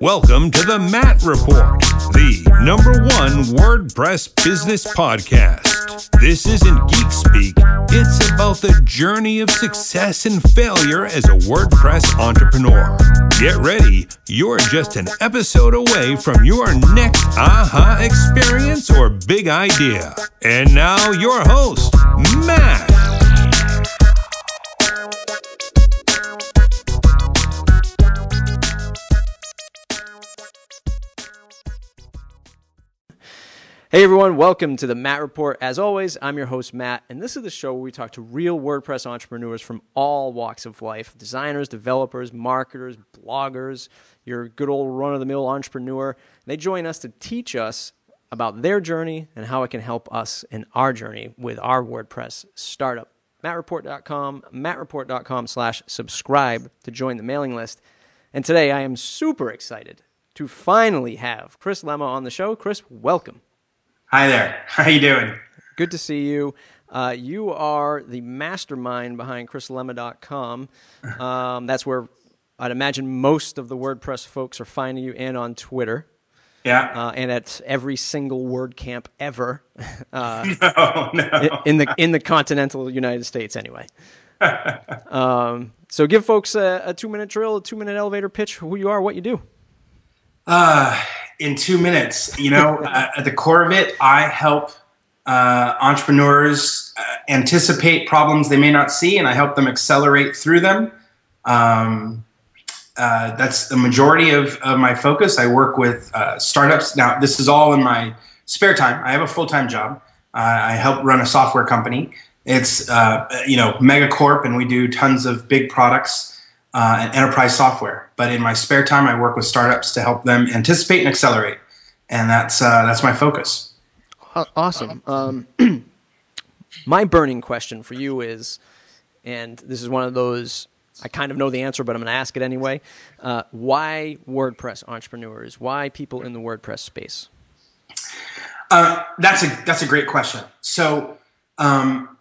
Welcome to the Matt Report, the number one WordPress business podcast. This isn't geek speak, it's about the journey of success and failure as a WordPress entrepreneur. Get ready, you're just an episode away from your next aha experience or big idea. And now, your host, Matt. Hey everyone, welcome to the Matt Report. As always, I'm your host, Matt, and this is the show where we talk to real WordPress entrepreneurs from all walks of life designers, developers, marketers, bloggers, your good old run of the mill entrepreneur. They join us to teach us about their journey and how it can help us in our journey with our WordPress startup. MattReport.com, mattreport.com slash subscribe to join the mailing list. And today I am super excited to finally have Chris Lema on the show. Chris, welcome. Hi there. How you doing? Good to see you. Uh, you are the mastermind behind chrislema.com. Um, that's where I'd imagine most of the WordPress folks are finding you and on Twitter. Yeah. Uh, and at every single WordCamp ever. Uh, no, no. In the in the continental United States, anyway. um, so give folks a, a two minute drill, a two minute elevator pitch, who you are, what you do. Uh, in two minutes. You know, uh, at the core of it, I help uh, entrepreneurs uh, anticipate problems they may not see, and I help them accelerate through them. Um, uh, that's the majority of, of my focus. I work with uh, startups. Now, this is all in my spare time. I have a full time job. Uh, I help run a software company. It's you know megacorp, and we do tons of big products uh, and enterprise software. But in my spare time, I work with startups to help them anticipate and accelerate, and that's uh, that's my focus. Awesome. Um, my burning question for you is, and this is one of those I kind of know the answer, but I'm going to ask it anyway. Uh, why WordPress entrepreneurs? Why people in the WordPress space? Uh, that's a that's a great question. So, um,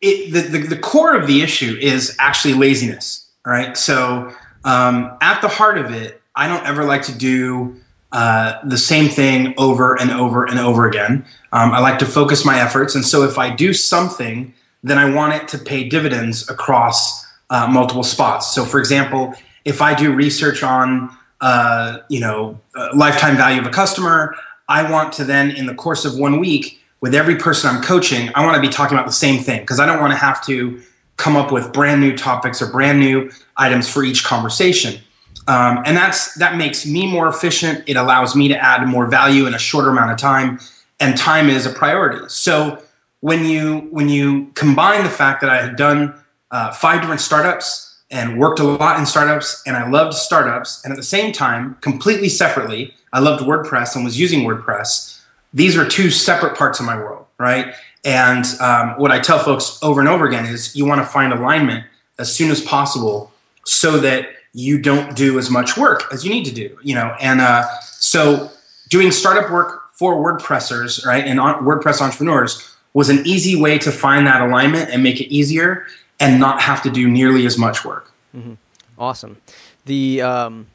it, the, the the core of the issue is actually laziness right? So um, at the heart of it, I don't ever like to do uh, the same thing over and over and over again. Um, I like to focus my efforts, and so if I do something, then I want it to pay dividends across uh, multiple spots. So, for example, if I do research on uh, you know uh, lifetime value of a customer, I want to then, in the course of one week, with every person I'm coaching, I want to be talking about the same thing because I don't want to have to come up with brand new topics or brand new items for each conversation. Um, and that's that makes me more efficient. It allows me to add more value in a shorter amount of time, and time is a priority. So when you when you combine the fact that I had done uh, five different startups and worked a lot in startups, and I loved startups, and at the same time, completely separately, I loved WordPress and was using WordPress. These are two separate parts of my world, right? And um, what I tell folks over and over again is you want to find alignment as soon as possible so that you don't do as much work as you need to do, you know. And uh, so doing startup work for WordPressers, right, and WordPress entrepreneurs was an easy way to find that alignment and make it easier and not have to do nearly as much work. Mm-hmm. Awesome. The um,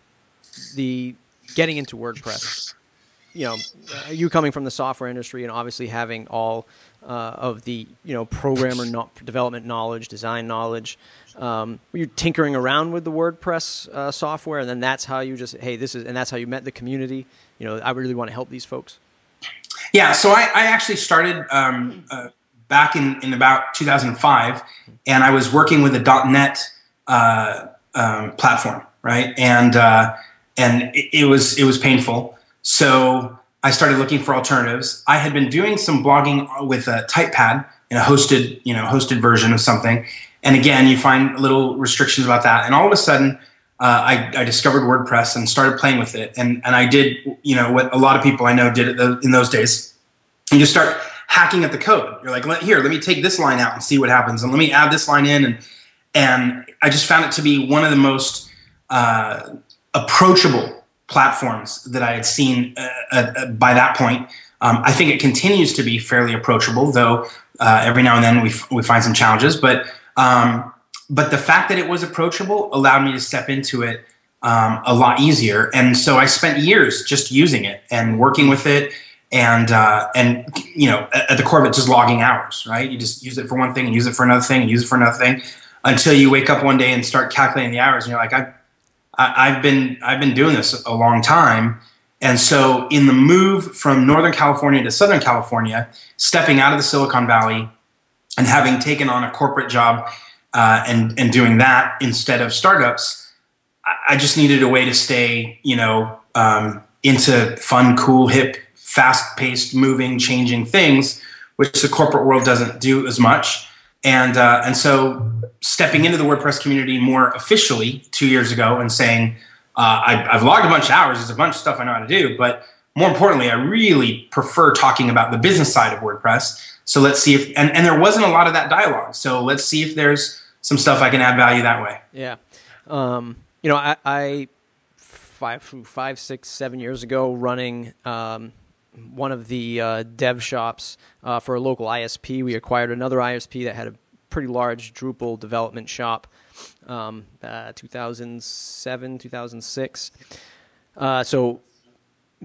the getting into WordPress you know, uh, you coming from the software industry and obviously having all uh, of the you know programmer no- development knowledge, design knowledge, um, were you tinkering around with the WordPress uh, software, and then that's how you just hey this is and that's how you met the community. You know, I really want to help these folks. Yeah, so I, I actually started um, uh, back in, in about 2005, and I was working with a .NET uh, um, platform, right? And uh, and it, it was it was painful. So I started looking for alternatives. I had been doing some blogging with a TypePad in a hosted, you know, hosted version of something. And again, you find little restrictions about that. And all of a sudden, uh, I, I, discovered WordPress and started playing with it. And, and I did, you know, what a lot of people I know did in those days. You just start hacking at the code. You're like, here, let me take this line out and see what happens. And let me add this line in. And, and I just found it to be one of the most uh, approachable platforms that I had seen uh, uh, uh, by that point. Um, I think it continues to be fairly approachable, though uh, every now and then we, f- we find some challenges. But um, but the fact that it was approachable allowed me to step into it um, a lot easier. And so I spent years just using it and working with it and uh, and you know at, the core of it just logging hours right you just use it for one thing and use it for another thing and use it for another thing until you wake up one day and start calculating the hours and you're like I, I I've been I've been doing this a long time and so in the move from Northern California to Southern California stepping out of the Silicon Valley and having taken on a corporate job uh, and and doing that instead of startups I, I just needed a way to stay you know um, into fun cool hip fast paced, moving, changing things, which the corporate world doesn't do as much. And, uh, and so stepping into the WordPress community more officially two years ago and saying, uh, I, have logged a bunch of hours, there's a bunch of stuff I know how to do, but more importantly, I really prefer talking about the business side of WordPress. So let's see if, and, and there wasn't a lot of that dialogue. So let's see if there's some stuff I can add value that way. Yeah. Um, you know, I, I five, five, six, seven years ago running um, one of the uh, dev shops uh, for a local ISP. We acquired another ISP that had a pretty large Drupal development shop, um, uh, 2007, 2006. Uh, so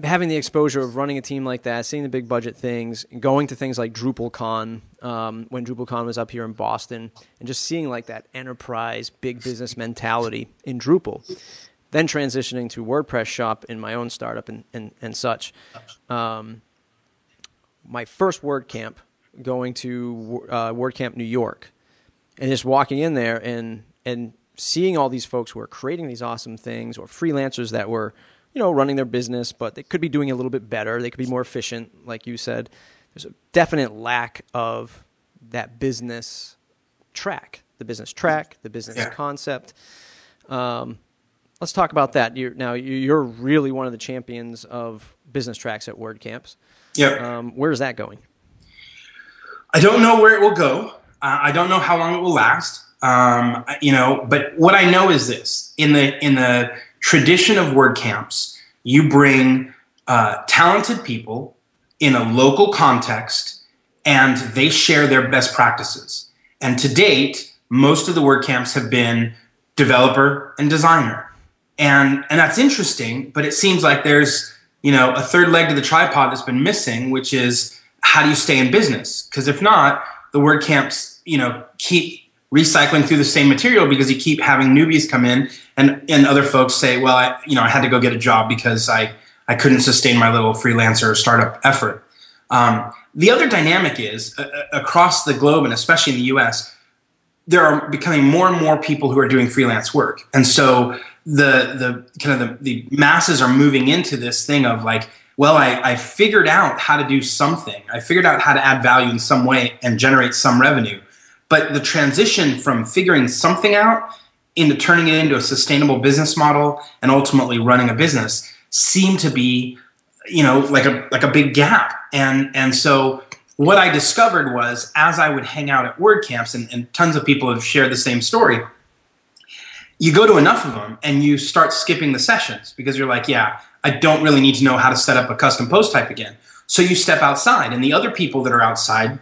having the exposure of running a team like that, seeing the big budget things, going to things like DrupalCon um, when DrupalCon was up here in Boston, and just seeing like that enterprise, big business mentality in Drupal then transitioning to WordPress shop in my own startup and, and, and such. Um, my first WordCamp going to uh, WordCamp New York and just walking in there and, and seeing all these folks who are creating these awesome things or freelancers that were, you know, running their business, but they could be doing a little bit better. They could be more efficient, like you said. There's a definite lack of that business track, the business track, the business yeah. concept. Um, let's talk about that. You're, now you're really one of the champions of business tracks at WordCamps. Yeah. Um, where is that going? I don't know where it will go. Uh, I don't know how long it will last. Um, you know, but what I know is this: in the in the tradition of WordCamps, you bring uh, talented people in a local context, and they share their best practices. And to date, most of the WordCamps have been developer and designer and and that's interesting but it seems like there's you know a third leg to the tripod that's been missing which is how do you stay in business? Because if not the WordCamps you know keep recycling through the same material because you keep having newbies come in and and other folks say well i you know i had to go get a job because i i couldn't sustain my little freelancer or startup effort. Um, the other dynamic is uh, across the globe and especially in the us there are becoming more and more people who are doing freelance work. And so the the kind of the, the masses are moving into this thing of like well I, I figured out how to do something. I figured out how to add value in some way and generate some revenue. But the transition from figuring something out into turning it into a sustainable business model and ultimately running a business seemed to be you know like a like a big gap. And and so what i discovered was as i would hang out at wordcamps and, and tons of people have shared the same story you go to enough of them and you start skipping the sessions because you're like, yeah, I don't really need to know how to set up a custom post type again. So you step outside, and the other people that are outside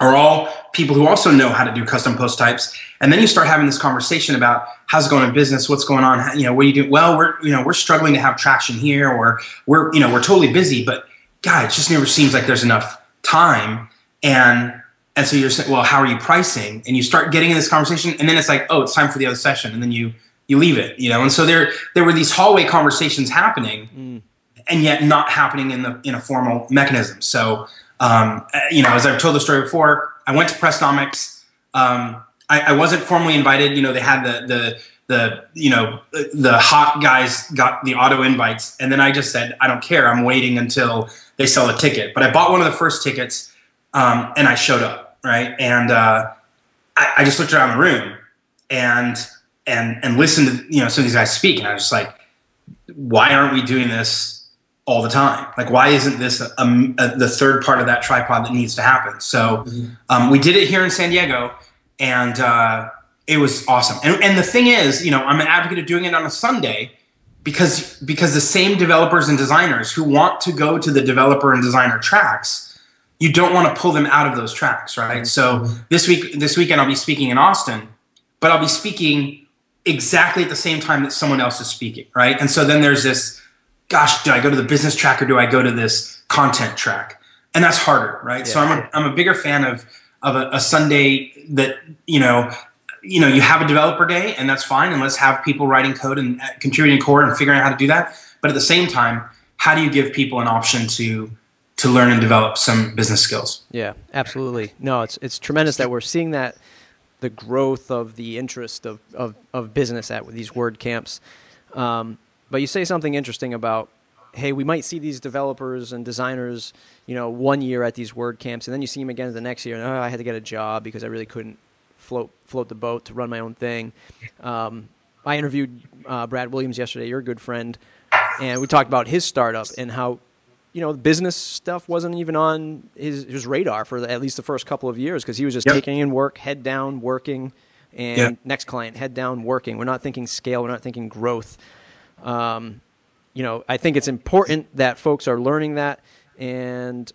are all people who also know how to do custom post types. And then you start having this conversation about how's it going in business, what's going on, you know, what do you do? Well, we're you know we're struggling to have traction here, or we're you know we're totally busy, but God, it just never seems like there's enough time. And and so you're saying, well, how are you pricing? And you start getting in this conversation, and then it's like, oh, it's time for the other session, and then you you leave it, you know. And so there there were these hallway conversations happening, mm. and yet not happening in the in a formal mechanism. So um, you know, as I've told the story before, I went to Pressnomics. Um, I, I wasn't formally invited. You know, they had the the the you know the hot guys got the auto invites, and then I just said, I don't care. I'm waiting until they sell a ticket. But I bought one of the first tickets, um, and I showed up right? And uh, I, I, just looked around the room and and and listened to you know some of these guys speak, and I was just like, why aren't we doing this all the time? Like, why isn't this a, a, a, the third part of that tripod that needs to happen? So mm-hmm. um, we did it here in San Diego, and uh, it was awesome. And, and the thing is, you know, I'm an advocate of doing it on a Sunday because because the same developers and designers who want to go to the developer and designer tracks you don't want to pull them out of those tracks, right? So this week, this weekend, I'll be speaking in Austin, but I'll be speaking exactly at the same time that someone else is speaking, right? And so then there's this, gosh, do I go to the business track or do I go to this content track? And that's harder, right? Yeah. So I'm a, I'm a bigger fan of of a, a Sunday that you know you know you have a developer day and that's fine and let's have people writing code and uh, contributing code and figuring out how to do that but at the same time how do you give people an option to to learn and develop some business skills yeah absolutely no it's it's tremendous that we're seeing that the growth of the interest of, of, of business at these word camps. Um, but you say something interesting about, hey, we might see these developers and designers, you know, one year at these word camps, and then you see them again the next year, and oh, I had to get a job because I really couldn't float float the boat to run my own thing. Um, I interviewed uh, Brad Williams yesterday, your good friend, and we talked about his startup and how you know, business stuff wasn't even on his, his radar for the, at least the first couple of years because he was just yep. taking in work, head down, working, and yep. next client, head down, working. We're not thinking scale, we're not thinking growth. Um, you know, I think it's important that folks are learning that and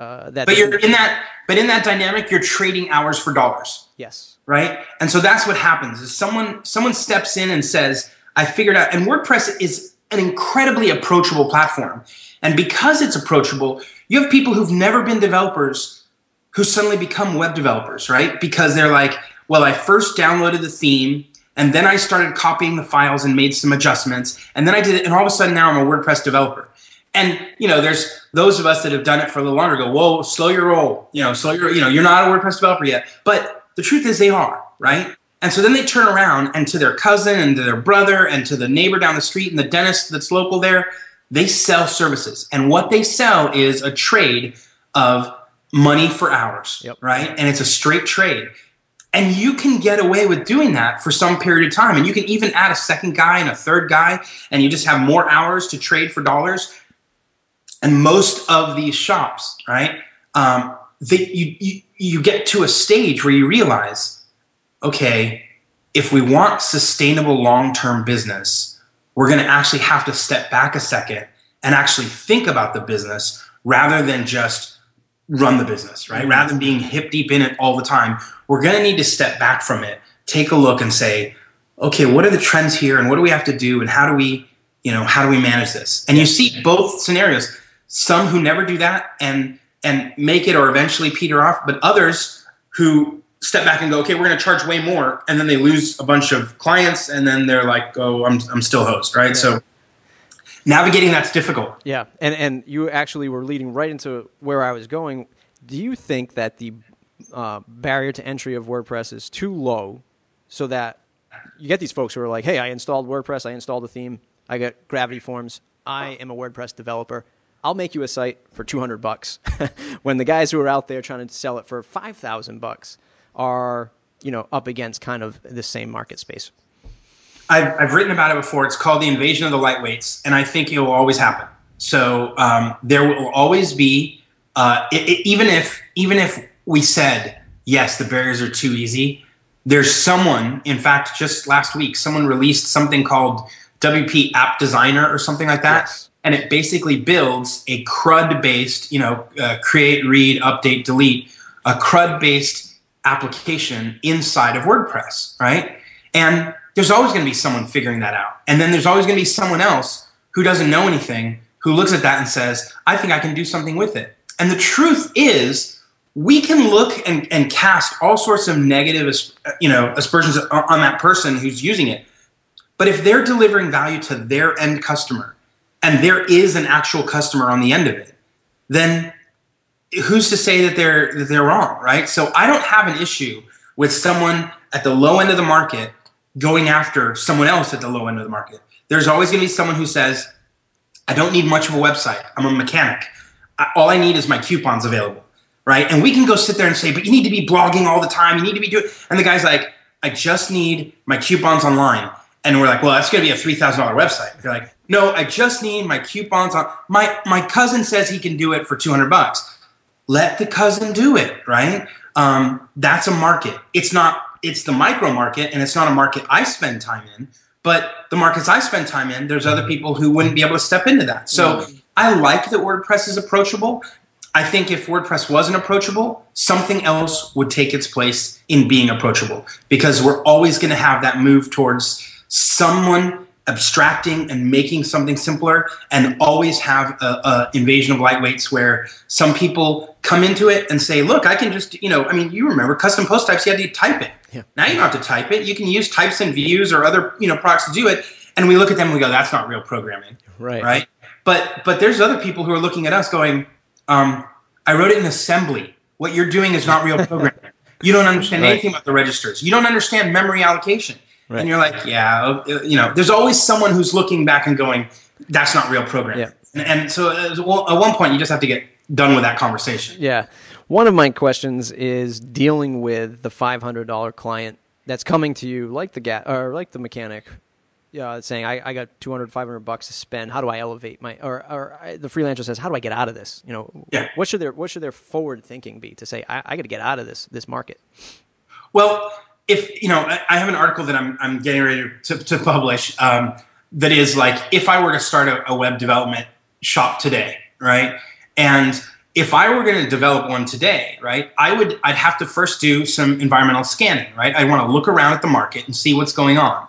uh, that. But you're in that, but in that dynamic, you're trading hours for dollars. Yes. Right, and so that's what happens. Is someone someone steps in and says, "I figured out," and WordPress is an incredibly approachable platform and because it's approachable, you have people who've never been developers who suddenly become web developers, right? Because they're like, well, I first downloaded the theme and then I started copying the files and made some adjustments. And then I did it. And all of a sudden now I'm a WordPress developer. And, you know, there's those of us that have done it for a little longer go, whoa, slow your roll. You know, slow your, you know, you're not a WordPress developer yet. But the truth is they are, right? And so then they turn around and to their cousin and to their brother and to the neighbor down the street and the dentist that's local there, they sell services. And what they sell is a trade of money for hours, yep. right? And it's a straight trade. And you can get away with doing that for some period of time. And you can even add a second guy and a third guy, and you just have more hours to trade for dollars. And most of these shops, right? Um, they, you, you, you get to a stage where you realize, okay, if we want sustainable long term business, we're going to actually have to step back a second and actually think about the business rather than just run the business, right? Mm-hmm. Rather than being hip deep in it all the time, we're going to need to step back from it, take a look and say, okay, what are the trends here and what do we have to do and how do we, you know, how do we manage this? And you see both scenarios, some who never do that and and make it or eventually peter off, but others who step back and go, okay, we're going to charge way more, and then they lose a bunch of clients, and then they're like, oh, I'm I'm still host, right? Yeah. So navigating that's difficult. Yeah, and and you actually were leading right into where I was going. Do you think that the uh, barrier to entry of WordPress is too low, so that you get these folks who are like, hey, I installed WordPress, I installed the theme, I got Gravity Forms, I am a WordPress developer. I'll make you a site for 200 bucks. when the guys who are out there trying to sell it for 5,000 bucks are you know up against kind of the same market space? I've, I've written about it before. It's called the invasion of the lightweights, and I think it will always happen. So um, there will always be, uh, it, it, even if even if we said yes, the barriers are too easy. There's someone, in fact, just last week, someone released something called WP App Designer or something like that. Yes. And it basically builds a CRUD based, you know, uh, create, read, update, delete, a CRUD based application inside of WordPress, right? And there's always going to be someone figuring that out. And then there's always going to be someone else who doesn't know anything who looks at that and says, I think I can do something with it. And the truth is, we can look and, and cast all sorts of negative you know, aspersions on that person who's using it. But if they're delivering value to their end customer and there is an actual customer on the end of it, then who's to say that they're that they're wrong, right? So I don't have an issue with someone at the low end of the market going after someone else at the low end of the market. There's always going to be someone who says, "I don't need much of a website. I'm a mechanic. I, all I need is my coupons available." Right? And we can go sit there and say, "But you need to be blogging all the time. You need to be doing." And the guy's like, "I just need my coupons online." And we're like, "Well, that's going to be a three thousand dollar website." They're like, "No, I just need my coupons on." My my cousin says he can do it for two hundred bucks let the cousin do it, right? Um, that's a market. It's not, it's the micro market and it's not a market I spend time in, but the markets I spend time in, there's other people who wouldn't be able to step into that. So I like that WordPress is approachable. I think if WordPress wasn't approachable, something else would take its place in being approachable because we're always going to have that move towards someone abstracting and making something simpler and always have a, a, invasion of lightweights where some people come into it and say look i can just you know i mean you remember custom post types you had to type it. Yeah. now you don't have to type it. You can use types and views or other you know products to do it. And we look at them and we go that's not real programming. Right. Right? But but there's other people who are looking at us going um, i wrote it in assembly. What you're doing is not real programming. You don't understand right. anything about the registers. You don't understand memory allocation Right. And you're like, yeah, uh, you know, there's always someone who's looking back and going, that's not real programming. Yeah. And, and so uh, at one point, you just have to get done with that conversation. Yeah. One of my questions is dealing with the $500 client that's coming to you, like the ga- or like the mechanic, uh, saying, I, I got 200, 500 bucks to spend. How do I elevate my, or, or I, the freelancer says, how do I get out of this? You know, yeah. what should their, what should their forward thinking be to say, I, I got to get out of this, this market? Well, if you know, I have an article that I'm I'm getting ready to, to publish um, that is like if I were to start a, a web development shop today, right? And if I were going to develop one today, right, I would I'd have to first do some environmental scanning, right? I want to look around at the market and see what's going on.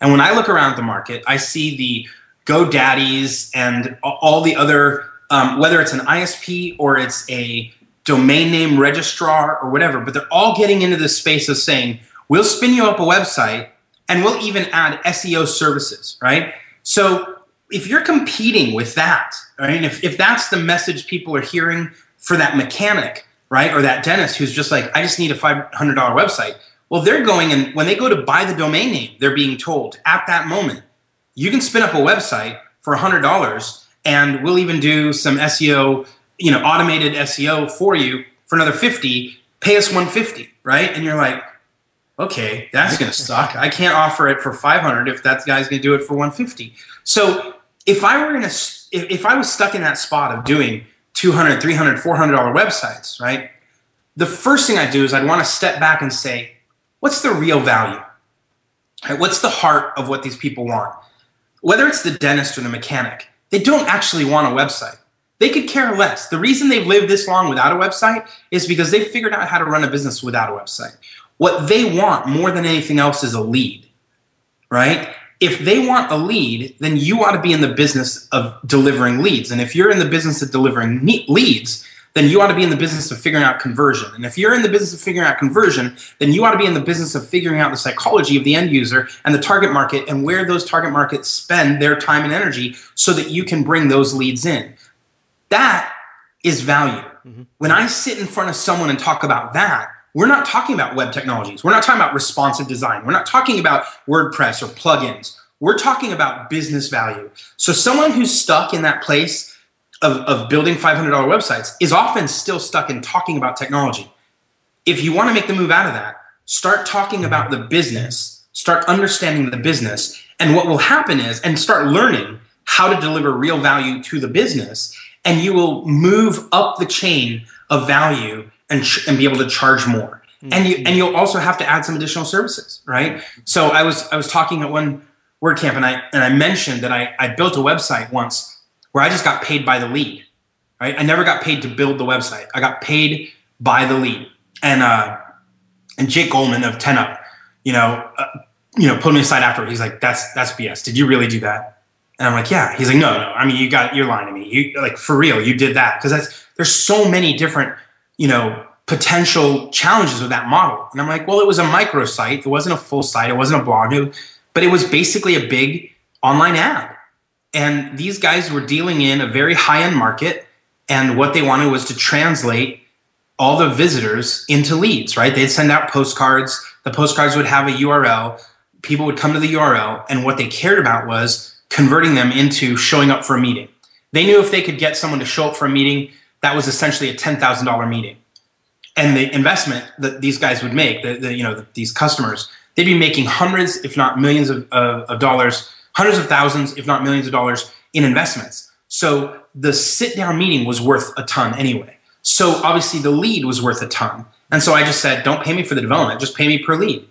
And when I look around at the market, I see the GoDaddies and all the other, um, whether it's an ISP or it's a domain name registrar or whatever, but they're all getting into this space of saying, We'll spin you up a website and we'll even add SEO services, right? So if you're competing with that, right, if, if that's the message people are hearing for that mechanic, right, or that dentist who's just like, I just need a $500 website, well, they're going and when they go to buy the domain name, they're being told at that moment, you can spin up a website for $100 and we'll even do some SEO, you know, automated SEO for you for another 50, pay us 150, right? And you're like, okay, that's going to suck. I can't offer it for 500 if that guy's going to do it for 150. So if I were in a, if, I was stuck in that spot of doing 200, 300, 400 dollar websites, right? The first thing I do is I'd want to step back and say, what's the real value? Right? What's the heart of what these people want? Whether it's the dentist or the mechanic, they don't actually want a website. They could care less. The reason they've lived this long without a website is because they figured out how to run a business without a website. What they want more than anything else is a lead, right? If they want a lead, then you ought to be in the business of delivering leads. And if you're in the business of delivering leads, then you ought to be in the business of figuring out conversion. And if you're in the business of figuring out conversion, then you ought to be in the business of figuring out the psychology of the end user and the target market and where those target markets spend their time and energy so that you can bring those leads in. That is value. Mm-hmm. When I sit in front of someone and talk about that, we're not talking about web technologies. We're not talking about responsive design. We're not talking about WordPress or plugins. We're talking about business value. So someone who's stuck in that place of, of building $500 websites is often still stuck in talking about technology. If you want to make the move out of that, start talking about the business, start understanding the business. And what will happen is, and start learning how to deliver real value to the business. And you will move up the chain of value and, ch- and be able to charge more. Mm-hmm. And you and you'll also have to add some additional services, right? So I was I was talking at one WordCamp and I and I mentioned that I, I built a website once where I just got paid by the lead. Right? I never got paid to build the website. I got paid by the lead. And uh and Jake Goldman of 10up, you know, uh, you know, put me aside after. He's like, "That's that's BS. Did you really do that?" And I'm like, "Yeah." He's like, "No, no. I mean, you got you're lying to me. You like for real. You did that because that's there's so many different you know, potential challenges with that model. And I'm like, well, it was a micro site. It wasn't a full site. It wasn't a blog, but it was basically a big online ad. And these guys were dealing in a very high end market. And what they wanted was to translate all the visitors into leads, right? They'd send out postcards. The postcards would have a URL. People would come to the URL. And what they cared about was converting them into showing up for a meeting. They knew if they could get someone to show up for a meeting, that was essentially a $10,000 meeting. And the investment that these guys would make, the, the you know, the, these customers, they'd be making hundreds, if not millions of, of, of dollars, hundreds of thousands, if not millions of dollars in investments. So the sit down meeting was worth a ton anyway. So obviously the lead was worth a ton. And so I just said, don't pay me for the development, just pay me per lead.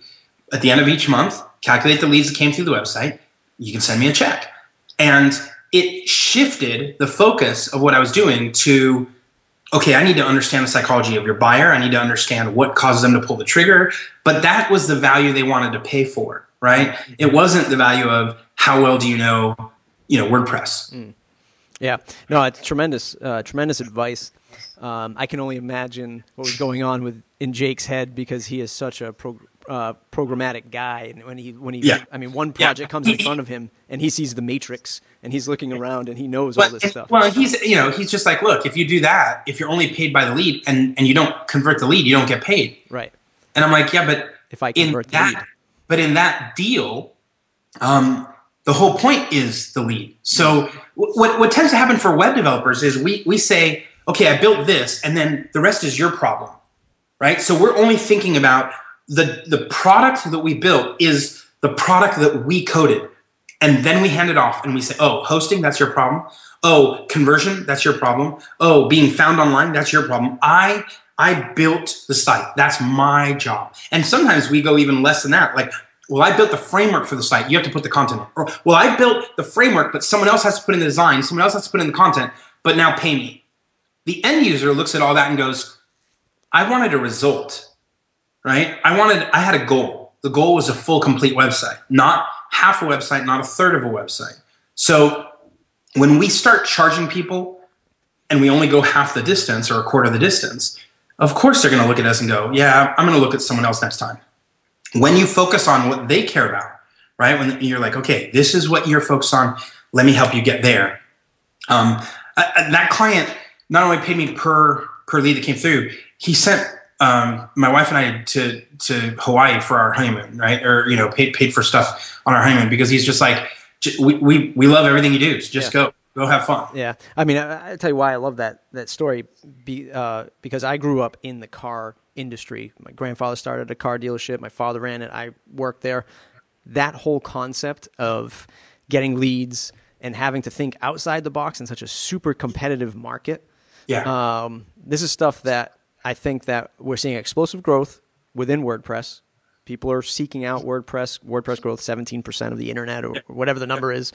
At the end of each month, calculate the leads that came through the website. You can send me a check. And it shifted the focus of what I was doing to okay, I need to understand the psychology of your buyer. I need to understand what causes them to pull the trigger. But that was the value they wanted to pay for, right? It wasn't the value of how well do you know, you know, WordPress. Mm. Yeah, no, it's tremendous, uh, tremendous advice. Um, I can only imagine what was going on with in Jake's head because he is such a pro, uh, programmatic guy, and when he when he, yeah. I mean, one project yeah. comes in front of him, and he sees the matrix, and he's looking around, and he knows but, all this stuff. Well, he's you know he's just like, look, if you do that, if you're only paid by the lead, and and you don't convert the lead, you don't get paid. Right. And I'm like, yeah, but if I convert that, the lead, but in that deal, um, the whole point is the lead. So what what tends to happen for web developers is we we say, okay, I built this, and then the rest is your problem, right? So we're only thinking about the the product that we built is the product that we coded. And then we hand it off and we say oh hosting that's your problem. Oh conversion that's your problem. Oh being found online that's your problem. I i built the site. That's my job. And sometimes we go even less than that. Like well i built the framework for the site. You have to put the content in. Or well i built the framework but someone else has to put in the design. Someone else has to put in the content but now pay me. The end user looks at all that and goes i wanted a result right? I wanted, I had a goal. The goal was a full, complete website, not half a website, not a third of a website. So when we start charging people and we only go half the distance or a quarter of the distance, of course they're going to look at us and go, yeah, I'm going to look at someone else next time. When you focus on what they care about, right? When you're like, okay, this is what you're focused on. Let me help you get there. Um, that client not only paid me per per lead that came through, he sent um, my wife and I to to Hawaii for our honeymoon, right? Or you know, paid paid for stuff on our honeymoon because he's just like, we we, we love everything you do. So just yeah. go go have fun. Yeah, I mean, I, I, tell you why I love that that story, be, uh, because I grew up in the car industry. My grandfather started a car dealership. My father ran it. I worked there. That whole concept of getting leads and having to think outside the box in such a super competitive market. Yeah. Um, this is stuff that I think that we're seeing explosive growth within WordPress. People are seeking out WordPress. WordPress growth 17% of the internet or whatever the number is.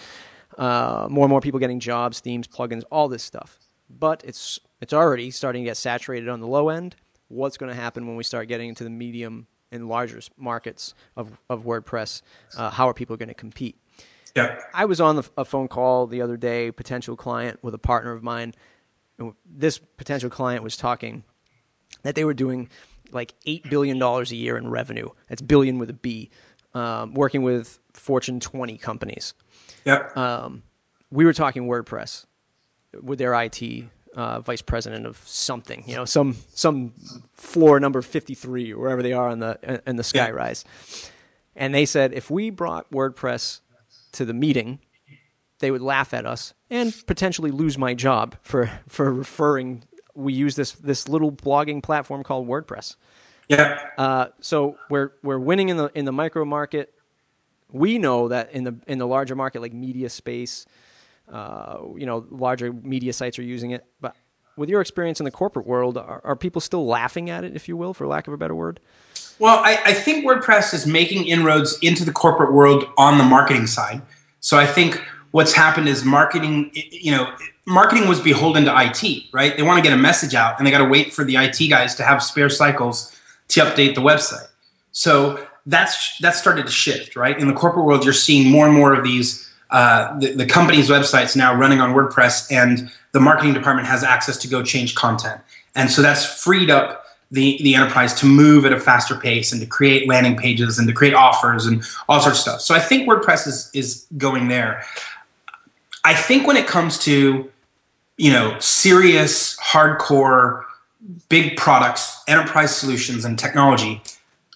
Uh, more and more people getting jobs, themes, plugins, all this stuff. But it's it's already starting to get saturated on the low end. What's going to happen when we start getting into the medium and larger markets of, of WordPress? Uh, how are people going to compete? Yeah. I was on the, a phone call the other day, potential client with a partner of mine. This potential client was talking that they were doing like $8 billion a year in revenue. That's billion with a B, um, working with Fortune 20 companies. Yep. Um, we were talking WordPress with their IT uh, vice president of something, you know, some some floor number 53 or wherever they are on the in the skyrise. Yeah. And they said if we brought WordPress to the meeting, they would laugh at us and potentially lose my job for for referring we use this this little blogging platform called WordPress. Yeah. Uh, so we're we're winning in the in the micro market. We know that in the in the larger market, like media space, uh, you know, larger media sites are using it. But with your experience in the corporate world, are, are people still laughing at it, if you will, for lack of a better word? Well, I, I think WordPress is making inroads into the corporate world on the marketing side. So I think what's happened is marketing, you know, marketing was beholden to IT, right? They want to get a message out and they got to wait for the IT guys to have spare cycles to update the website. So that's that started to shift, right? In the corporate world, you're seeing more and more of these uh, the, the company's websites now running on WordPress, and the marketing department has access to go change content, and so that's freed up the the enterprise to move at a faster pace and to create landing pages and to create offers and all sorts of stuff. So I think WordPress is is going there. I think when it comes to you know, serious, hardcore, big products, enterprise solutions, and technology,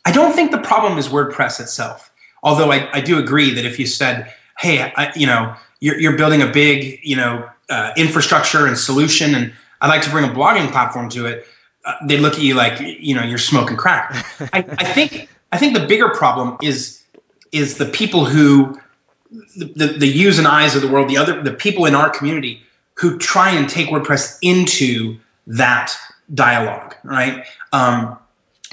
I don't think the problem is WordPress itself. Although I, I do agree that if you said, hey, I, you know, you're, you're, building a big, you know, uh, infrastructure and solution, and I'd like to bring a blogging platform to it, uh, they look at you like, you know, you're smoking crack. I, I think I think the bigger problem is is the people who the, the, the U's and I's of the world, the other the people in our community who try and take WordPress into that dialogue, right? Um,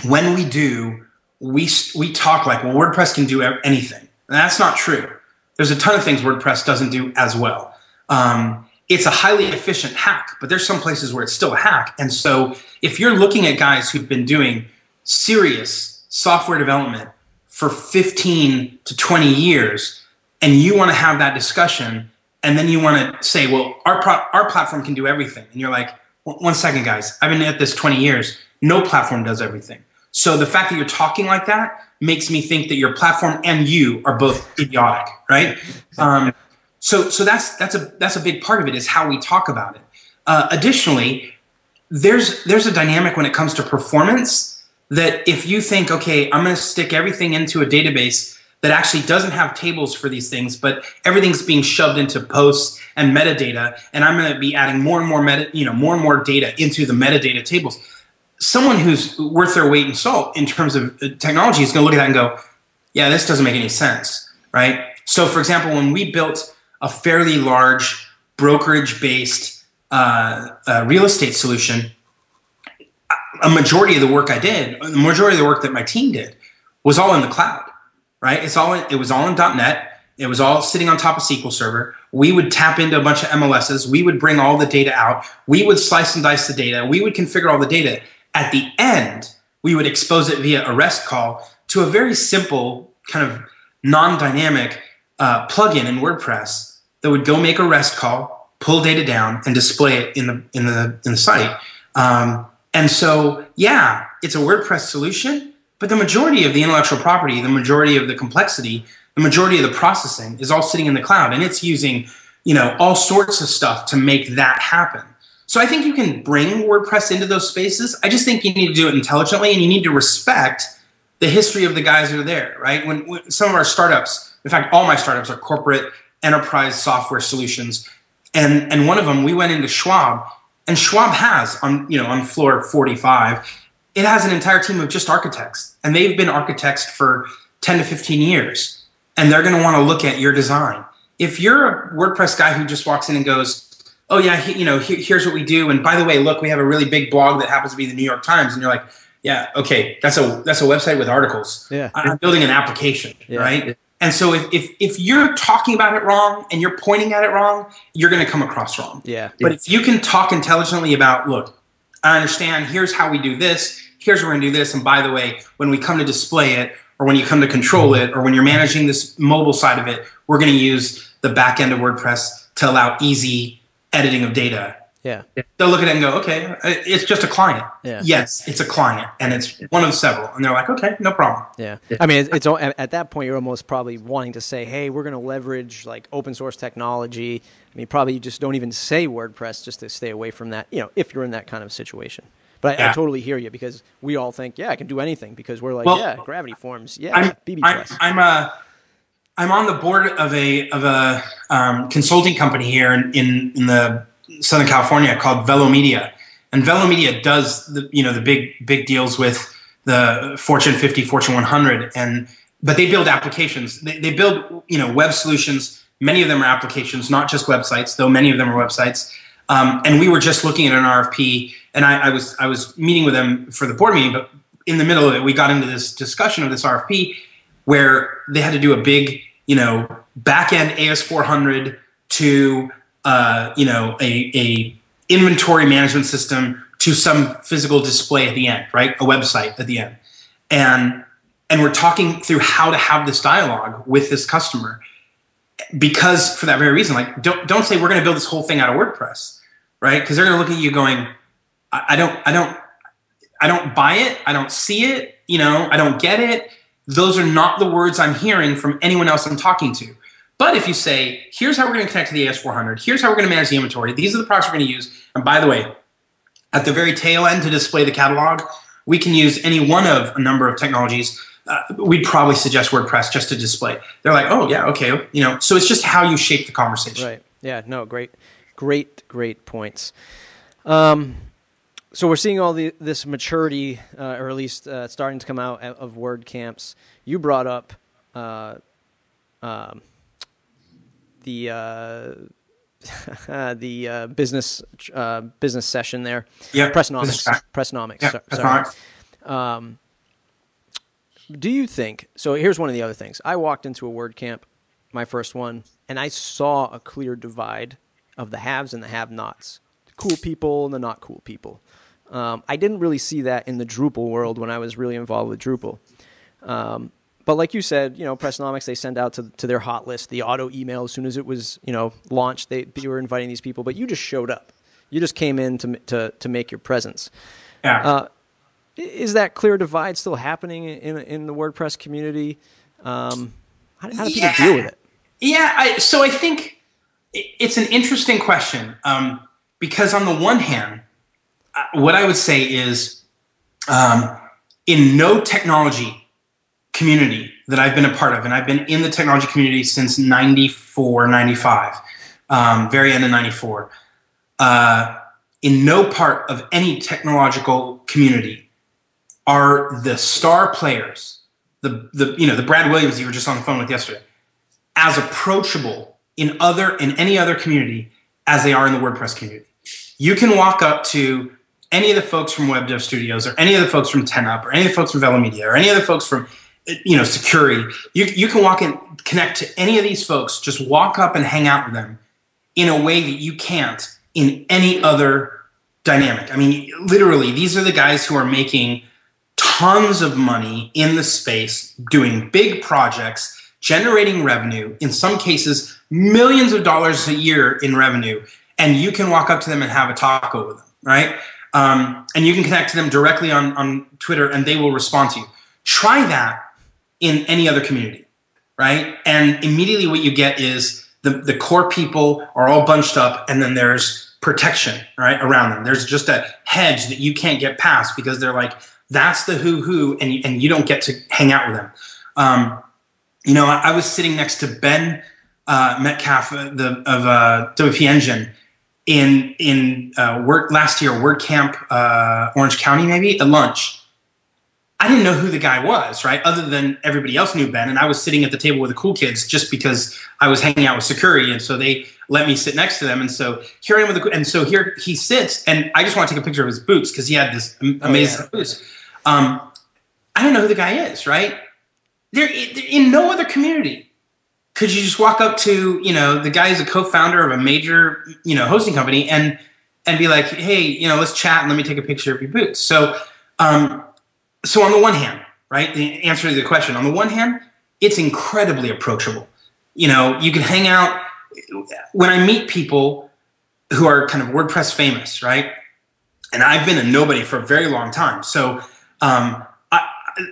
when we do, we we talk like, well, WordPress can do anything. And that's not true. There's a ton of things WordPress doesn't do as well. Um, it's a highly efficient hack, but there's some places where it's still a hack. And so if you're looking at guys who've been doing serious software development for 15 to 20 years, and you want to have that discussion, and then you want to say, well, our, pro- our platform can do everything. And you're like, one second, guys, I've been at this 20 years. No platform does everything. So the fact that you're talking like that makes me think that your platform and you are both idiotic, right? Um, so so that's that's a that's a big part of it is how we talk about it. Uh, additionally, there's there's a dynamic when it comes to performance that if you think, okay, I'm going to stick everything into a database that actually doesn't have tables for these things, but everything's being shoved into posts and metadata, and I'm going to be adding more and more meta, you know, more and more data into the metadata tables. Someone who's worth their weight in salt in terms of uh, technology is going to look at that and go, yeah, this doesn't make any sense, right? So, for example, when we built a fairly large brokerage based uh, uh, real estate solution, a majority of the work I did, the majority of the work that my team did, was all in the cloud. Right? It's all it was all in .NET. It was all sitting on top of SQL Server. We would tap into a bunch of MLSs. We would bring all the data out. We would slice and dice the data. We would configure all the data. At the end, we would expose it via a REST call to a very simple kind of non-dynamic uh, plugin in WordPress that would go make a REST call, pull data down, and display it in the in the in the site. Um, and so, yeah, it's a WordPress solution, but the majority of the intellectual property, the majority of the complexity, the majority of the processing is all sitting in the cloud, and it's using you know all sorts of stuff to make that happen. So I think you can bring WordPress into those spaces. I just think you need to do it intelligently, and you need to respect the history of the guys that are there. Right? When, when some of our startups in fact, all my startups are corporate enterprise software solutions. And, and one of them, we went into Schwab, and Schwab has on, you know, on floor 45, it has an entire team of just architects. And they've been architects for 10 to 15 years. And they're going to want to look at your design. If you're a WordPress guy who just walks in and goes, oh yeah, he, you know, he, here's what we do. And by the way, look, we have a really big blog that happens to be the New York Times. And you're like, yeah, okay, that's a that's a website with articles. Yeah, I'm building an application, yeah. right? And so if, if, if you're talking about it wrong and you're pointing at it wrong, you're going to come across wrong. Yeah. But if you can talk intelligently about, look, I understand, here's how we do this, here's where we're going to do this. And by the way, when we come to display it, or when you come to control it, or when you're managing this mobile side of it, we're going to use the back end of WordPress to allow easy editing of data yeah. They'll look at it and go, okay, uh, it's just a client. Yeah. Yes, it's a client, and it's one of several. And they're like, okay, no problem. Yeah. I mean, it's, it's at that point you're almost probably wanting to say, hey, we're going to leverage like open source technology. I mean, probably you just don't even say WordPress just to stay away from that. You know, if you're in that kind of situation. But I, yeah. I, totally hear you because we all think, yeah, I can do anything because we're like, well, yeah, gravity forms, yeah, I'm, BB I'm, I'm, a, I'm on the board of a of a um, consulting company here in, in, in the Southern California called Velo Media, and Velo Media does the you know the big big deals with the Fortune 50, Fortune 100, and but they build applications. They, they build you know web solutions. Many of them are applications, not just websites, though many of them are websites. Um, and we were just looking at an RFP, and I, I was I was meeting with them for the board meeting, but in the middle of it, we got into this discussion of this RFP where they had to do a big, you know, back end AS400 to uh, you know, a, a inventory management system to some physical display at the end, right? A website at the end. And and we're talking through how to have this dialogue with this customer because for that very reason, like don't don't say we're going to build this whole thing out of WordPress, right? Because they're going to look at you going, I, I don't, I don't, I don't buy it, I don't see it, you know, I don't get it. Those are not the words I'm hearing from anyone else I'm talking to. But if you say, here's how we're going to connect to the AS400, here's how we're going to manage the inventory, these are the products we're going to use. And by the way, at the very tail end to display the catalog, we can use any one of a number of technologies. Uh, we'd probably suggest WordPress just to display. They're like, oh yeah, okay, you know. So it's just how you shape the conversation. Right. Yeah. No. Great. Great. Great points. Um, so we're seeing all the, this maturity, uh, or at least uh, starting to come out of WordCamps. You brought up uh, um, the uh, the uh, business uh, business session there. Yeah, Pressnomics. Pressnomics. Yeah, so, sorry. Um, do you think so? Here's one of the other things. I walked into a WordCamp, my first one, and I saw a clear divide of the haves and the have-nots, the cool people and the not cool people. Um, I didn't really see that in the Drupal world when I was really involved with Drupal. Um, but like you said, you know, Pressnomics they send out to, to their hot list the auto email as soon as it was you know launched. They you were inviting these people, but you just showed up. You just came in to to to make your presence. Yeah. Uh, is that clear divide still happening in in the WordPress community? Um, how, how do people Yeah. deal with it? Yeah, I, so I think it's an interesting question um, because on the one hand, uh, what I would say is um, in no technology community that I've been a part of, and I've been in the technology community since 94, 95, um, very end of 94, uh, in no part of any technological community are the star players, the, the you know the Brad Williams you were just on the phone with yesterday, as approachable in other in any other community as they are in the WordPress community. You can walk up to any of the folks from Web Dev Studios, or any of the folks from 10up, or any of the folks from Velo Media, or any of the folks from you know Sucuri. You you can walk and connect to any of these folks. Just walk up and hang out with them in a way that you can't in any other dynamic. I mean, literally, these are the guys who are making tons of money in the space, doing big projects, generating revenue, in some cases, millions of dollars a year in revenue. And you can walk up to them and have a taco with them, right? Um, and you can connect to them directly on, on Twitter and they will respond to you. Try that in any other community, right? And immediately what you get is the, the core people are all bunched up and then there's protection, right, around them. There's just a hedge that you can't get past because they're like, that's the who who, and, and you don't get to hang out with them. Um, you know, I, I was sitting next to Ben uh, Metcalfe uh, the, of uh, WP Engine in in uh, work last year, WordCamp uh, Orange County, maybe at lunch. I didn't know who the guy was, right? Other than everybody else knew Ben, and I was sitting at the table with the cool kids just because I was hanging out with Sucuri, and so they let me sit next to them. And so here I am with the, and so here he sits, and I just want to take a picture of his boots because he had this am- amazing boots. Um, I don't know who the guy is, right? There, in no other community could you just walk up to you know the guy who's a co-founder of a major you know hosting company and and be like hey you know let's chat and let me take a picture of your boots. So um, so on the one hand right the answer to the question on the one hand it's incredibly approachable. You know you can hang out. When i meet people who are kind of wordpress famous right and i've been a nobody for a very long time so um,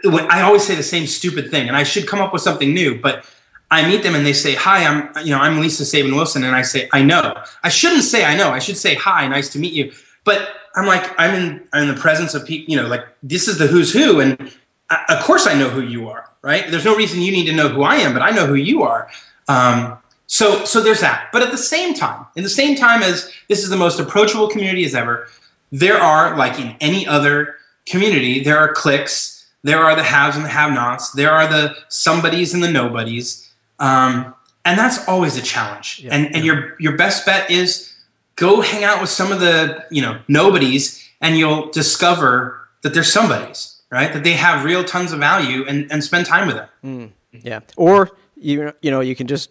I, always say the same stupid thing and i should come up with something new but I meet them and they say, "Hi, I'm you know I'm Lisa Sabin Wilson," and I say, "I know." I shouldn't say I know. I should say, "Hi, nice to meet you." But I'm like, I'm in I'm in the presence of people. You know, like this is the who's who, and I, of course I know who you are, right? There's no reason you need to know who I am, but I know who you are. Um, so so there's that. But at the same time, in the same time as this is the most approachable community as ever, there are like in any other community, there are cliques. There are the haves and the have-nots. There are the somebodies and the nobodies. Um, and that's always a challenge. Yeah, and and your your best bet is go hang out with some of the you know nobodies, and you'll discover that they're somebodies, right? That they have real tons of value, and and spend time with them. Yeah. Or you you know you can just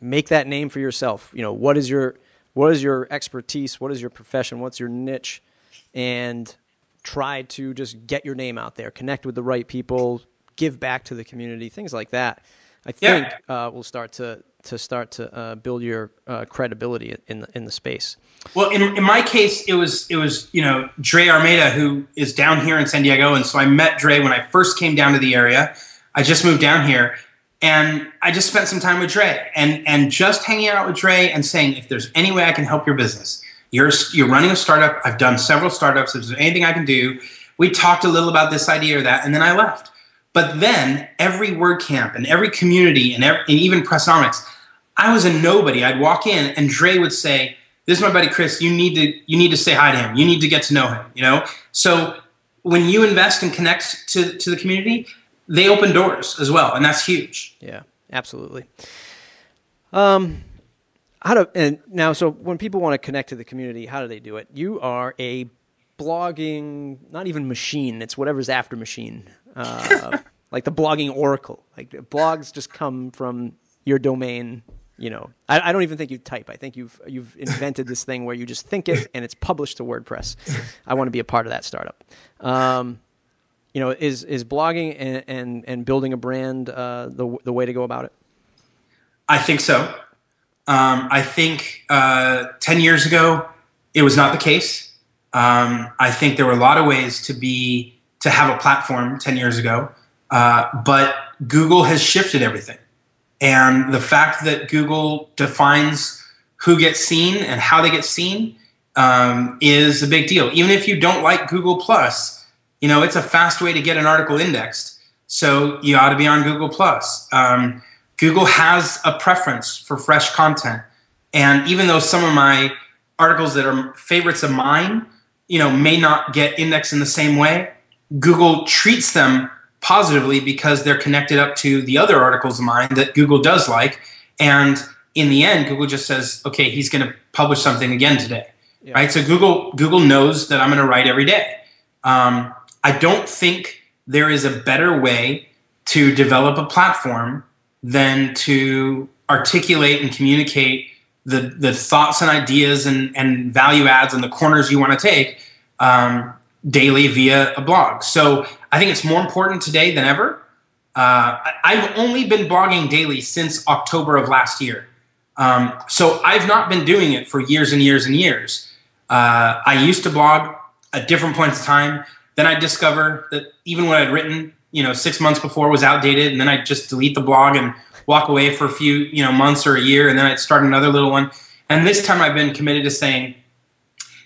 make that name for yourself. You know what is your what is your expertise? What is your profession? What's your niche? And try to just get your name out there. Connect with the right people. Give back to the community. Things like that. I think Yeah. uh, will start to to start to uh, build your uh, credibility in the in the space. Well, in, in my case, it was it was you know Dre Armeda who is down here in San Diego, and so I met Dre when I first came down to the area. I just moved down here, and I just spent some time with Dre, and and just hanging out with Dre and saying, if there's any way I can help your business, you're you're running a startup. I've done several startups. If there's anything I can do, we talked a little about this idea or that, and then I left. But then every WordCamp and every community and, every, and even Pressnomics, I was a nobody. I'd walk in and Dre would say, "This is my buddy Chris. You need to you need to say hi to him. You need to get to know him." You know. So when you invest and connect to to the community, they open doors as well, and that's huge. Yeah, absolutely. Um, how do and now? So when people want to connect to the community, how do they do it? You are a blogging, not even machine. It's whatever's after machine, uh, like the blogging oracle. Like blogs just come from your domain. you know, I, I, don't even think you type. I think you've you've invented this thing where you just think it and it's published to WordPress. I want to be a part of that startup. Um, you know, is is blogging and and, and building a brand uh, the the way to go about it? I think so. Um, I think uh, ten years ago it was not the case. Um, I think there were a lot of ways to be to have a platform ten years ago, uh, but Google has shifted everything, and the fact that Google defines who gets seen and how they get seen um, is a big deal. Even if you don't like Google Plus you know, it's a fast way to get an article indexed. So you ought to be on Google Plus. Um, Google has a preference for fresh content, and even though some of my articles that are favorites of mine, you know, may not get indexed in the same way, Google treats them positively because they're connected up to the other articles of mine that Google does like, and in the end, Google just says, okay, he's going to publish something again today, yeah. right? So Google Google knows that I'm going to write every day. Um, I don't think there is a better way to develop a platform than to articulate and communicate the, the thoughts and ideas and, and value adds and the corners you want to take um, daily via a blog. So I think it's more important today than ever. Uh, I've only been blogging daily since October of last year. Um, so I've not been doing it for years and years and years. Uh, I used to blog at different points in time. Then I'd discover that even what I'd written, you know, six months before was outdated, and then I'd just delete the blog and walk away for a few, you know, months or a year, and then I'd start another little one. And this time I've been committed to saying,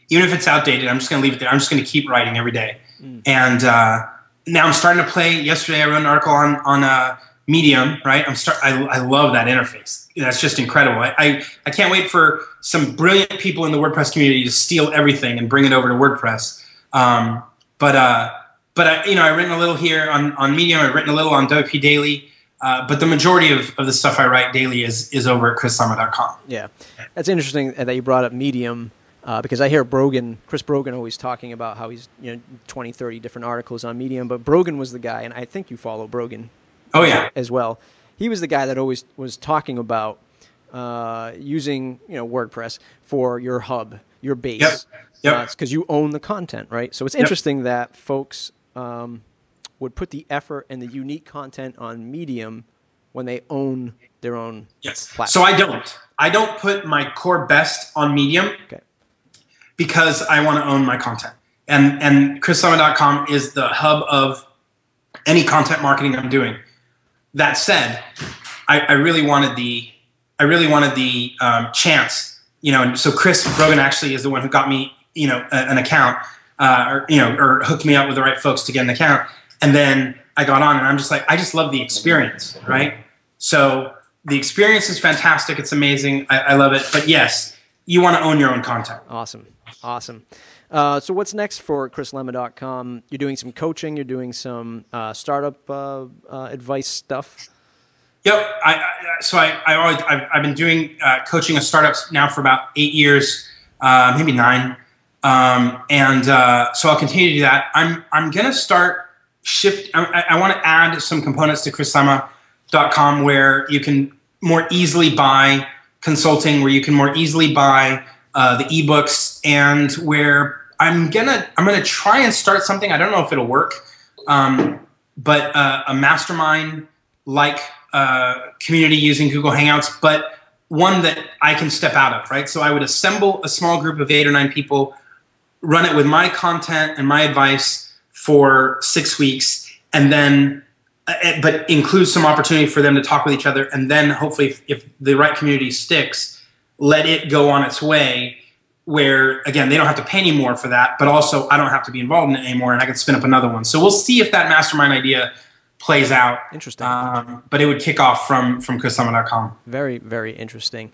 even if it's outdated, I'm just going to leave it there. I'm just going to keep writing every day. Mm. And uh, now I'm starting to play. Yesterday I wrote an article on on uh, Medium. Right, I'm start. I, I love that interface. That's just incredible. I, I I can't wait for some brilliant people in the WordPress community to steal everything and bring it over to WordPress. Um, but uh, but I, you know, I've written a little here on, on Medium. I've written a little on Dopey Daily. Uh, but the majority of, of the stuff I write daily is is over at chrislema.com. Yeah, that's interesting that you brought up Medium uh, because I hear Brogan, Chris Brogan, always talking about how he's you know 20, 30 different articles on Medium. But Brogan was the guy, and I think you follow Brogan. Oh yeah, as well. He was the guy that always was talking about uh, using you know WordPress for your hub, your base. Yep. Yep. Because uh, you own the content, right? So it's interesting yep. that folks um, would put the effort and the unique content on Medium when they own their own. Yes. Platform. So I don't. I don't put my core best on Medium. Okay. Because I want to own my content, and and chrislema.com is the hub of any content marketing I'm doing. That said, I, I really wanted the I really wanted the um, chance, you know. And so Chris Brogan actually is the one who got me you know a, an account uh, or you know or hooked me up with the right folks to get an account. And then i got on and i'm just like i just love the experience right? So the experience is fantastic. It's amazing. I, I love it. But yes you want to own your own content. Awesome. Awesome. Uh, so what's next for chrislema.com you're doing some coaching. You're doing some uh, startup uh, uh, advice stuff? Yep. I, I, so I, I always, I've, I've been doing uh, coaching of startups now for about eight years, uh, maybe nine. Um, and uh, so I'll continue to do that. I'm I'm gonna start shift. I, I want to add some components to chrislema.com where you can more easily buy consulting, where you can more easily buy uh, the ebooks, and where I'm gonna I'm gonna try and start something. I don't know if it'll work, um, but uh, a mastermind like uh, community using Google Hangouts, but one that I can step out of, right? So I would assemble a small group of eight or nine people run it with my content and my advice for six weeks, and then, uh, but include some opportunity for them to talk with each other, and then hopefully, if, if the right community sticks, let it go on its way. Where again, they don't have to pay any more for that, but also I don't have to be involved in it anymore, and I can spin up another one. So we'll see if that mastermind idea plays out. Interesting. Um, but it would kick off from from chrislema.com. Very very interesting.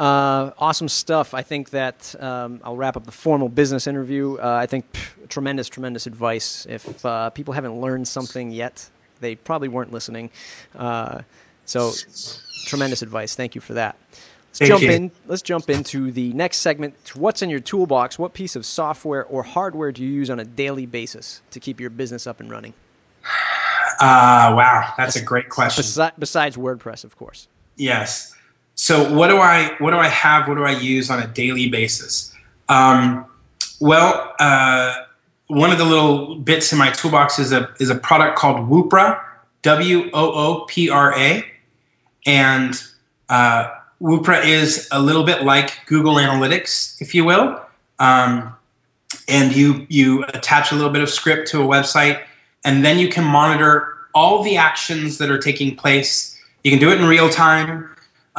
Uh, awesome stuff. I think that um, I'll wrap up the formal business interview. Uh, I think pff, tremendous, tremendous advice. If uh, people haven't learned something yet, they probably weren't listening. Uh, so, tremendous advice. Thank you for that. Let's Thank jump you. in. Let's jump into the next segment. What's in your toolbox? What piece of software or hardware do you use on a daily basis to keep your business up and running? Uh, wow, that's a great question. Besi- besides WordPress, of course. Yes. So what do I what do I have? What do I use on a daily basis? Um, well, uh, one of the little bits in my toolbox is a is a product called Woopra, W O O P R A, and uh, Woopra is a little bit like Google Analytics, if you will. Um, and you you attach a little bit of script to a website, and then you can monitor all the actions that are taking place. You can do it in real time.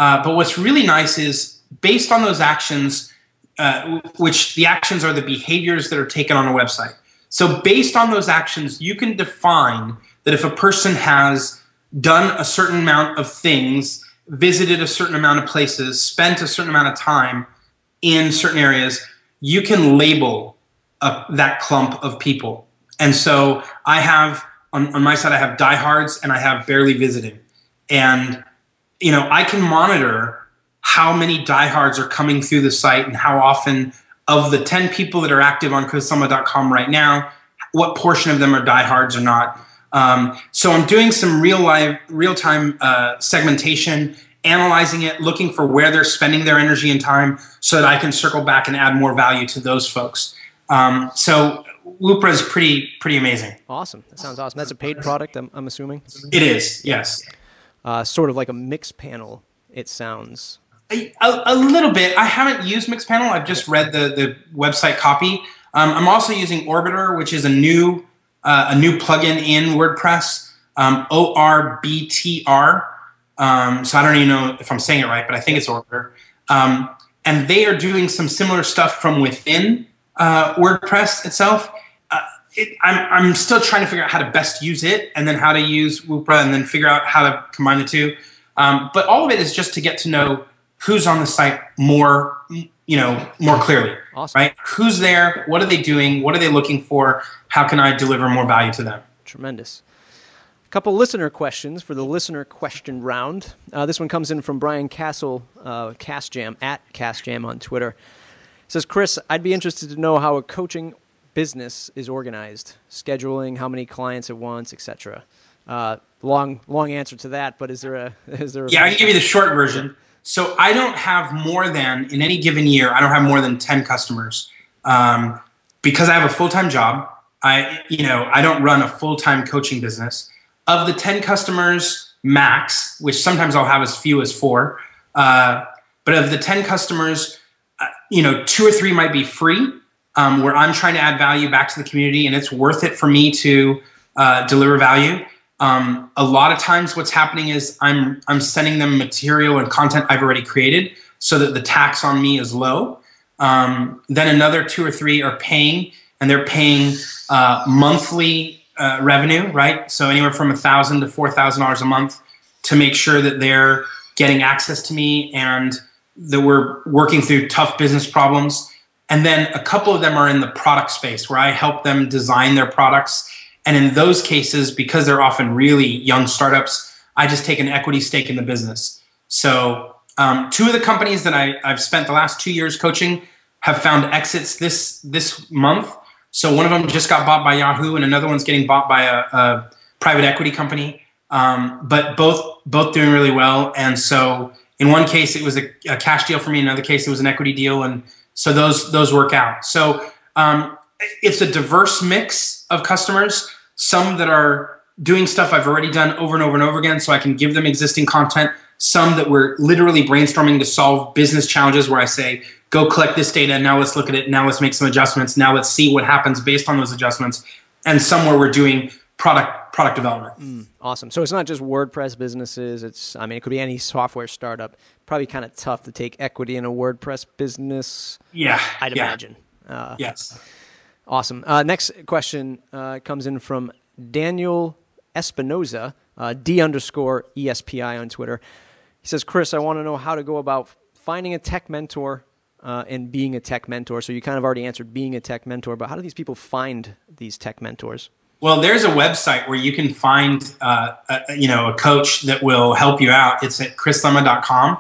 Uh, but what's really nice is based on those actions, uh, which the actions are the behaviors that are taken on a website. So based on those actions, you can define that if a person has done a certain amount of things, visited a certain amount of places, spent a certain amount of time in certain areas, you can label uh, that clump of people. And so I have on, on my side, I have diehards and I have barely visiting. And, you know, I can monitor how many diehards are coming through the site and how often of the 10 people that are active on chrislema.com right now, what portion of them are diehards or not. Um, so I'm doing some real live, real time uh, segmentation, analyzing it, looking for where they're spending their energy and time, so that I can circle back and add more value to those folks. Um, so Woopra is pretty pretty amazing. Awesome. That sounds awesome. That's a paid product, I'm, I'm assuming. It is. Yes. Uh, sort of like a Mixpanel. It sounds. A, a, little bit. I haven't used Mixpanel. I've just read the the website copy. Um, I'm also using Orbiter, which is a new uh, a new plugin in WordPress. Um, o R B T R. Um, so I don't even know if I'm saying it right, but I think it's Orbiter. Um, and they are doing some similar stuff from within uh, WordPress itself. It, I'm, I'm still trying to figure out how to best use it and then how to use Woopra and then figure out how to combine the two. Um, but all of it is just to get to know who's on the site more, you know, more clearly, awesome. right? Who's there? What are they doing? What are they looking for? How can I deliver more value to them? Tremendous. A couple listener questions for the listener question round. Uh, this one comes in from Brian Casel, uh, CasJam, at CasJam on Twitter says Chris, I'd be interested to know how a coaching business is organized, scheduling, how many clients at once, etc. Uh, long, long answer to that, but is there a is there? A yeah, I can give you the short version. So I don't have more than in any given year. I don't have more than ten customers um, because I have a full time job. I you know I don't run a full time coaching business. Of the ten customers max, which sometimes I'll have as few as four, uh, but of the ten customers you know, two or three might be free, um, where I'm trying to add value back to the community, and it's worth it for me to uh, deliver value. Um, a lot of times, what's happening is I'm I'm sending them material and content I've already created, so that the tax on me is low. Um, then another two or three are paying, and they're paying uh, monthly uh, revenue, right? So anywhere from a thousand to four thousand dollars a month to make sure that they're getting access to me and that we're working through tough business problems. And then a couple of them are in the product space where I help them design their products. And in those cases, because they're often really young startups, I just take an equity stake in the business. So, um, two of the companies that I, I've spent the last two years coaching have found exits this this month. So one of them just got bought by Yahoo, and another one's getting bought by a, a private equity company. Um, but both both doing really well, and so in one case it was a, a, cash deal for me in another case it was an equity deal and so those those work out. So um, it's a diverse mix of customers some that are doing stuff i've already done over and over and over again so i can give them existing content some that we're literally brainstorming to solve business challenges where i say go collect this data now let's look at it now let's make some adjustments now let's see what happens based on those adjustments and some where we're doing product product development. Mm, awesome. So it's not just WordPress businesses. It's I mean it could be any software startup. Probably kind of tough to take equity in a WordPress business. Yeah, I'd yeah. imagine. Uh, yes. Awesome. Uh, next question uh, comes in from Daniel Espinoza, uh, D underscore ESPI on Twitter. He says, Chris, I want to know how to go about finding a tech mentor uh, and being a tech mentor. So you kind of already answered being a tech mentor, but how do these people find these tech mentors? Well, there's a website where you can find, uh, a, you know, a coach that will help you out. It's at chrislema.com.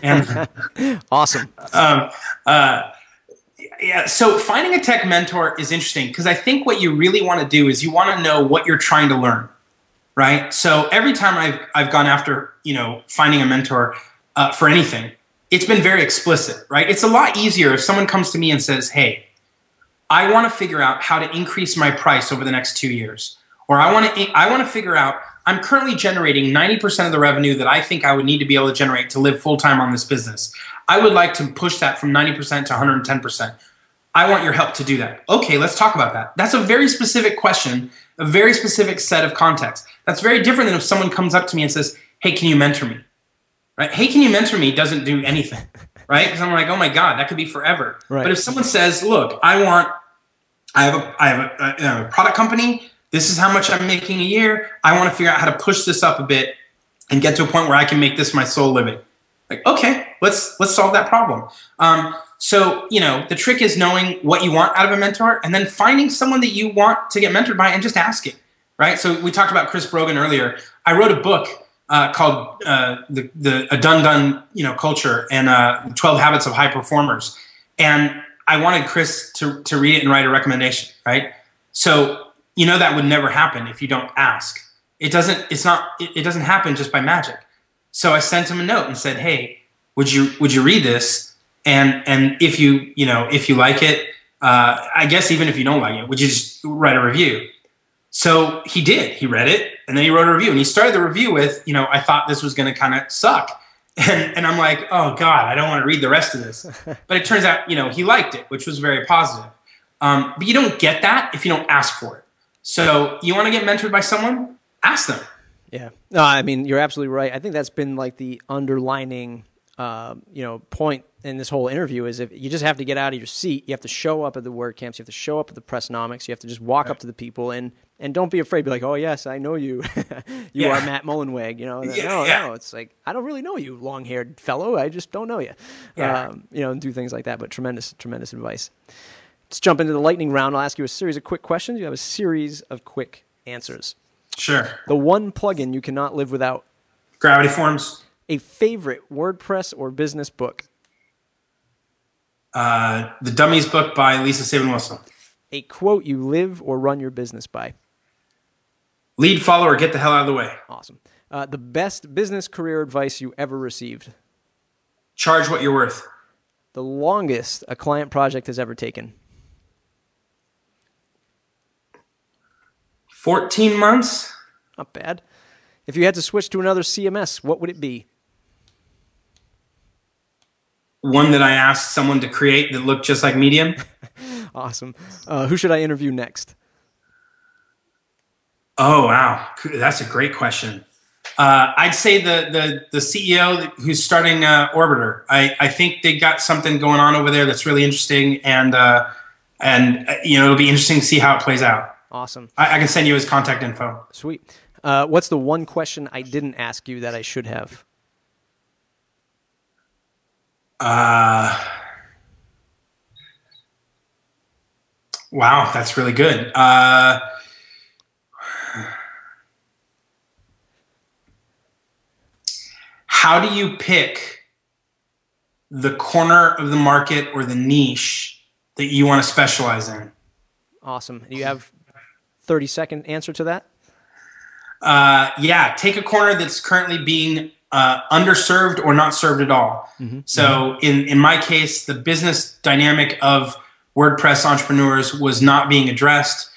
And awesome. Um, uh, yeah. So finding a tech mentor is interesting because I think what you really want to do is you want to know what you're trying to learn, right? So every time I've I've gone after you know finding a mentor, uh, for anything, it's been very explicit, right? It's a lot easier if someone comes to me and says, "Hey, I want to figure out how to increase my price over the next two years," or "I want to I want to figure out I'm currently generating 90% of the revenue that I think I would need to be able to generate to live full time on this business. I would like to push that from 90% to 110%. I want your help to do that. Okay, let's talk about that. That's a very specific question, a very specific set of context. That's very different than if someone comes up to me and says, "Hey, can you mentor me?" Right? "Hey, can you mentor me?" doesn't do anything, right? Because I'm like, "Oh my god, that could be forever." Right. But if someone says, "Look, I want, I have a, I have a, a, product company. This is how much I'm making a year. I want to figure out how to push this up a bit and get to a point where I can make this my sole living." Like, okay, let's let's solve that problem. Um, so, you know, the trick is knowing what you want out of a mentor and then finding someone that you want to get mentored by and just asking, right? So we talked about Chris Brogan earlier. I wrote a book uh, called uh, the, the a done done you know culture and uh, 12 habits of high performers. And I wanted Chris to, to read it and write a recommendation, right? So, you know, that would never happen if you don't ask. It doesn't, it's not, it, it doesn't happen just by magic. So I sent him a note and said, Hey, would you, would you read this? and and if you you know if you like it uh, i guess even if you don't like it would you just write a review so he did he read it and then he wrote a review and he started the review with you know i thought this was going to kind of suck and, and i'm like oh god i don't want to read the rest of this. But it turns out you know he liked it which was very positive. Um, but you don't get that if you don't ask for it. So you want to get mentored by someone? Ask them. Yeah. No, I mean, you're absolutely right. I think that's been like the underlining, uh, you know, point in this whole interview is if you just have to get out of your seat, you have to show up at the word camps, you have to show up at the pressnomics, you have to just walk up to the people and and don't be afraid. Be like, oh yes, I know you. you Yeah. are Matt Mullenweg. You know, Yeah, no, yeah. no. It's like I don't really know you, long haired fellow. I just don't know you. Yeah. Um, you know, and do things like that. But tremendous, tremendous advice. Let's jump into the lightning round. I'll ask you a series of quick questions. You have a series of quick answers. sure The one plugin you cannot live without. gravity forms A favorite WordPress or business book. uh, the dummies book by lisa sabin wilson A quote you live or run your business by. Lead follower, get the hell out of the way Awesome. Uh, the best business career advice you ever received. charge what you're worth The longest a client project has ever taken. 14 months Not bad. If you had to switch to another CMS, what would it be? one that i asked someone to create that looked just like medium Awesome. Uh, who should I interview next? Oh wow that's a great question uh, i'd say the, the, the ceo who's starting uh, orbiter I, I think they got something going on over there that's really interesting and uh, and uh, you know it'll be interesting to see how it plays out Awesome. i, I can send you his contact info Sweet. Uh, what's the one question I didn't ask you that I should have? Uh, wow, that's really good. How do you pick the corner of the market or the niche that you want to specialize in? Awesome. Do you have 30 second answer to that? Uh, yeah, take a corner that's currently being uh, underserved or not served at all. So in in my case, the business dynamic of WordPress entrepreneurs was not being addressed.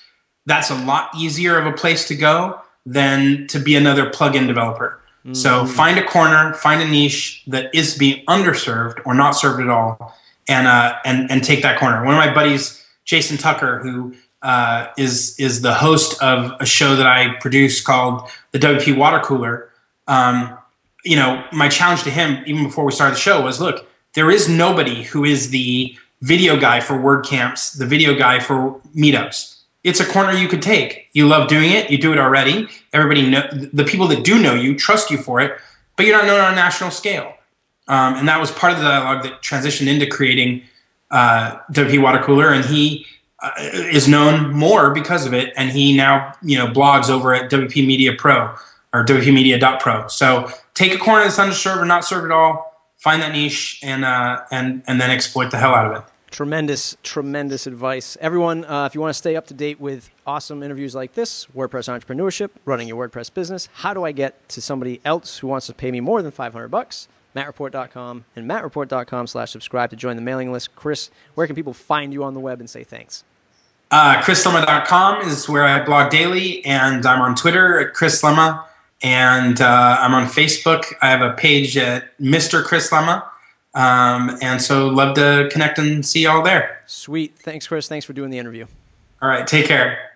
That's a lot easier of a place to go than to be another plugin developer. So find a corner, find a niche that is being underserved or not served at all, and uh, and and take that corner. One of my buddies, Jason Tucker, who uh, is is the host of a show that I produce called the WP Water Cooler. Um, you know, my challenge to him, even before we started the show, was: look, there is nobody who is the video guy for WordCamps, the video guy for meetups. It's a corner you could take. You love doing it. You do it already. Everybody know the people that do know you trust you for it, but you're not known on a national scale. Um, and that was part of the dialogue that transitioned into creating uh, WP Water Cooler, and he uh, is known more because of it. And he now you know blogs over at WP Media Pro or wp WPMedia.pro. So take a corner that's underserved or not served at all, find that niche, and uh, and and then exploit the hell out of it. Tremendous, tremendous advice. Everyone, uh, if you want to stay up to date with awesome interviews like this, WordPress entrepreneurship, running your WordPress business, how do I get to somebody else who wants to pay me more than 500 bucks? mattreport.com, and mattreport.com slash subscribe to join the mailing list. Chris, where can people find you on the web and say thanks? Uh, ChrisLema.com is where I blog daily, and I'm on Twitter at Chris Lema, and uh, I'm on Facebook. I have a page at Mr. Chris Lema, um, and so love to connect and see y'all there. Sweet. Thanks, Chris. Thanks for doing the interview. All right. Take care.